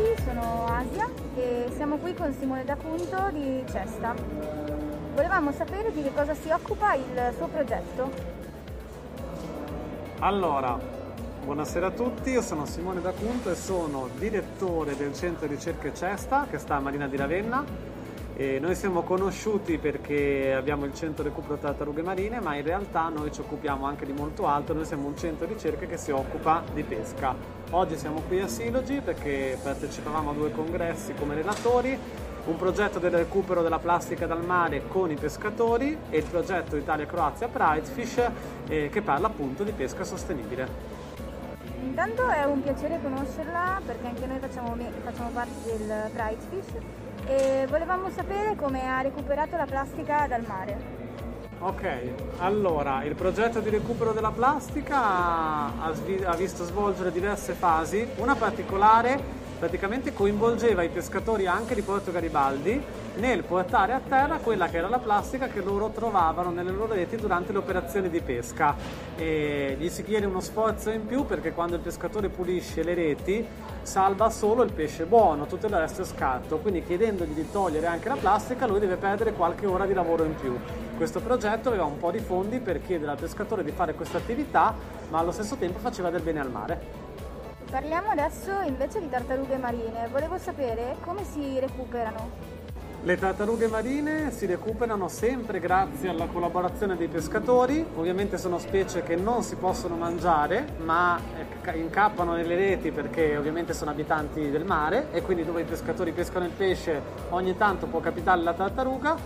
tutti, sono Asia e siamo qui con Simone D'Apunto di Cesta. Volevamo sapere di che cosa si occupa il suo progetto. Allora, buonasera a tutti, io sono Simone D'Apunto e sono direttore del centro di ricerca Cesta che sta a Marina di Ravenna e noi siamo conosciuti perché abbiamo il centro recupero tartarughe marine, ma in realtà noi ci occupiamo anche di molto altro, noi siamo un centro di ricerca che si occupa di pesca. Oggi siamo qui a Silogi perché partecipavamo a due congressi come relatori, un progetto del recupero della plastica dal mare con i pescatori e il progetto Italia-Croazia Pridefish eh, che parla appunto di pesca sostenibile. Intanto è un piacere conoscerla perché anche noi facciamo, facciamo parte del Pridefish e volevamo sapere come ha recuperato la plastica dal mare. Ok, allora il progetto di recupero della plastica ha, ha visto svolgere diverse fasi, una particolare praticamente coinvolgeva i pescatori anche di Porto Garibaldi nel portare a terra quella che era la plastica che loro trovavano nelle loro reti durante le operazioni di pesca. E gli si chiede uno sforzo in più perché quando il pescatore pulisce le reti salva solo il pesce buono, tutto il resto è scarto, quindi chiedendogli di togliere anche la plastica lui deve perdere qualche ora di lavoro in più. Questo progetto aveva un po' di fondi per chiedere al pescatore di fare questa attività, ma allo stesso tempo faceva del bene al mare. Parliamo adesso invece di tartarughe marine. Volevo sapere come si recuperano. Le tartarughe marine si recuperano sempre grazie alla collaborazione dei pescatori, ovviamente sono specie che non si possono mangiare ma eh, incappano nelle reti perché ovviamente sono abitanti del mare e quindi dove i pescatori pescano il pesce ogni tanto può capitare la tartaruga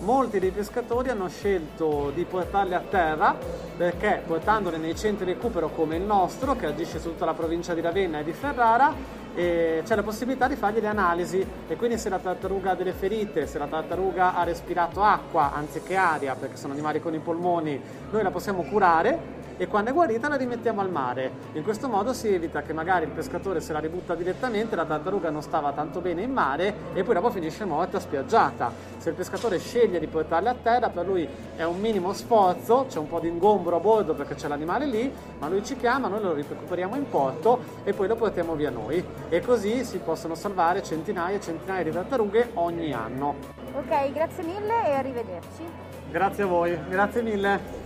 molti dei pescatori hanno scelto di portarle a terra perché portandole nei centri di recupero come il nostro, che agisce su tutta la provincia di Ravenna e di Ferrara, eh, c'è la possibilità di fargli le analisi. E quindi se la tartaruga ha delle ferite, se la tartaruga ha respirato acqua anziché aria, perché sono animali con i polmoni, noi la possiamo curare e quando è guarita la rimettiamo al mare. In questo modo si evita che magari il pescatore se la ributta direttamente, la tartaruga non stava tanto bene in mare e poi dopo finisce morta spiaggiata. Se il pescatore sceglie di portarle a terra, per lui è un minimo sforzo, c'è un po' di ingombro a bordo perché c'è l'animale lì, ma lui ci chiama, noi lo recuperiamo in porto e poi lo portiamo via noi. E così si possono salvare centinaia e centinaia di tartarughe ogni anno. Ok, grazie mille e arrivederci. Grazie a voi, grazie mille.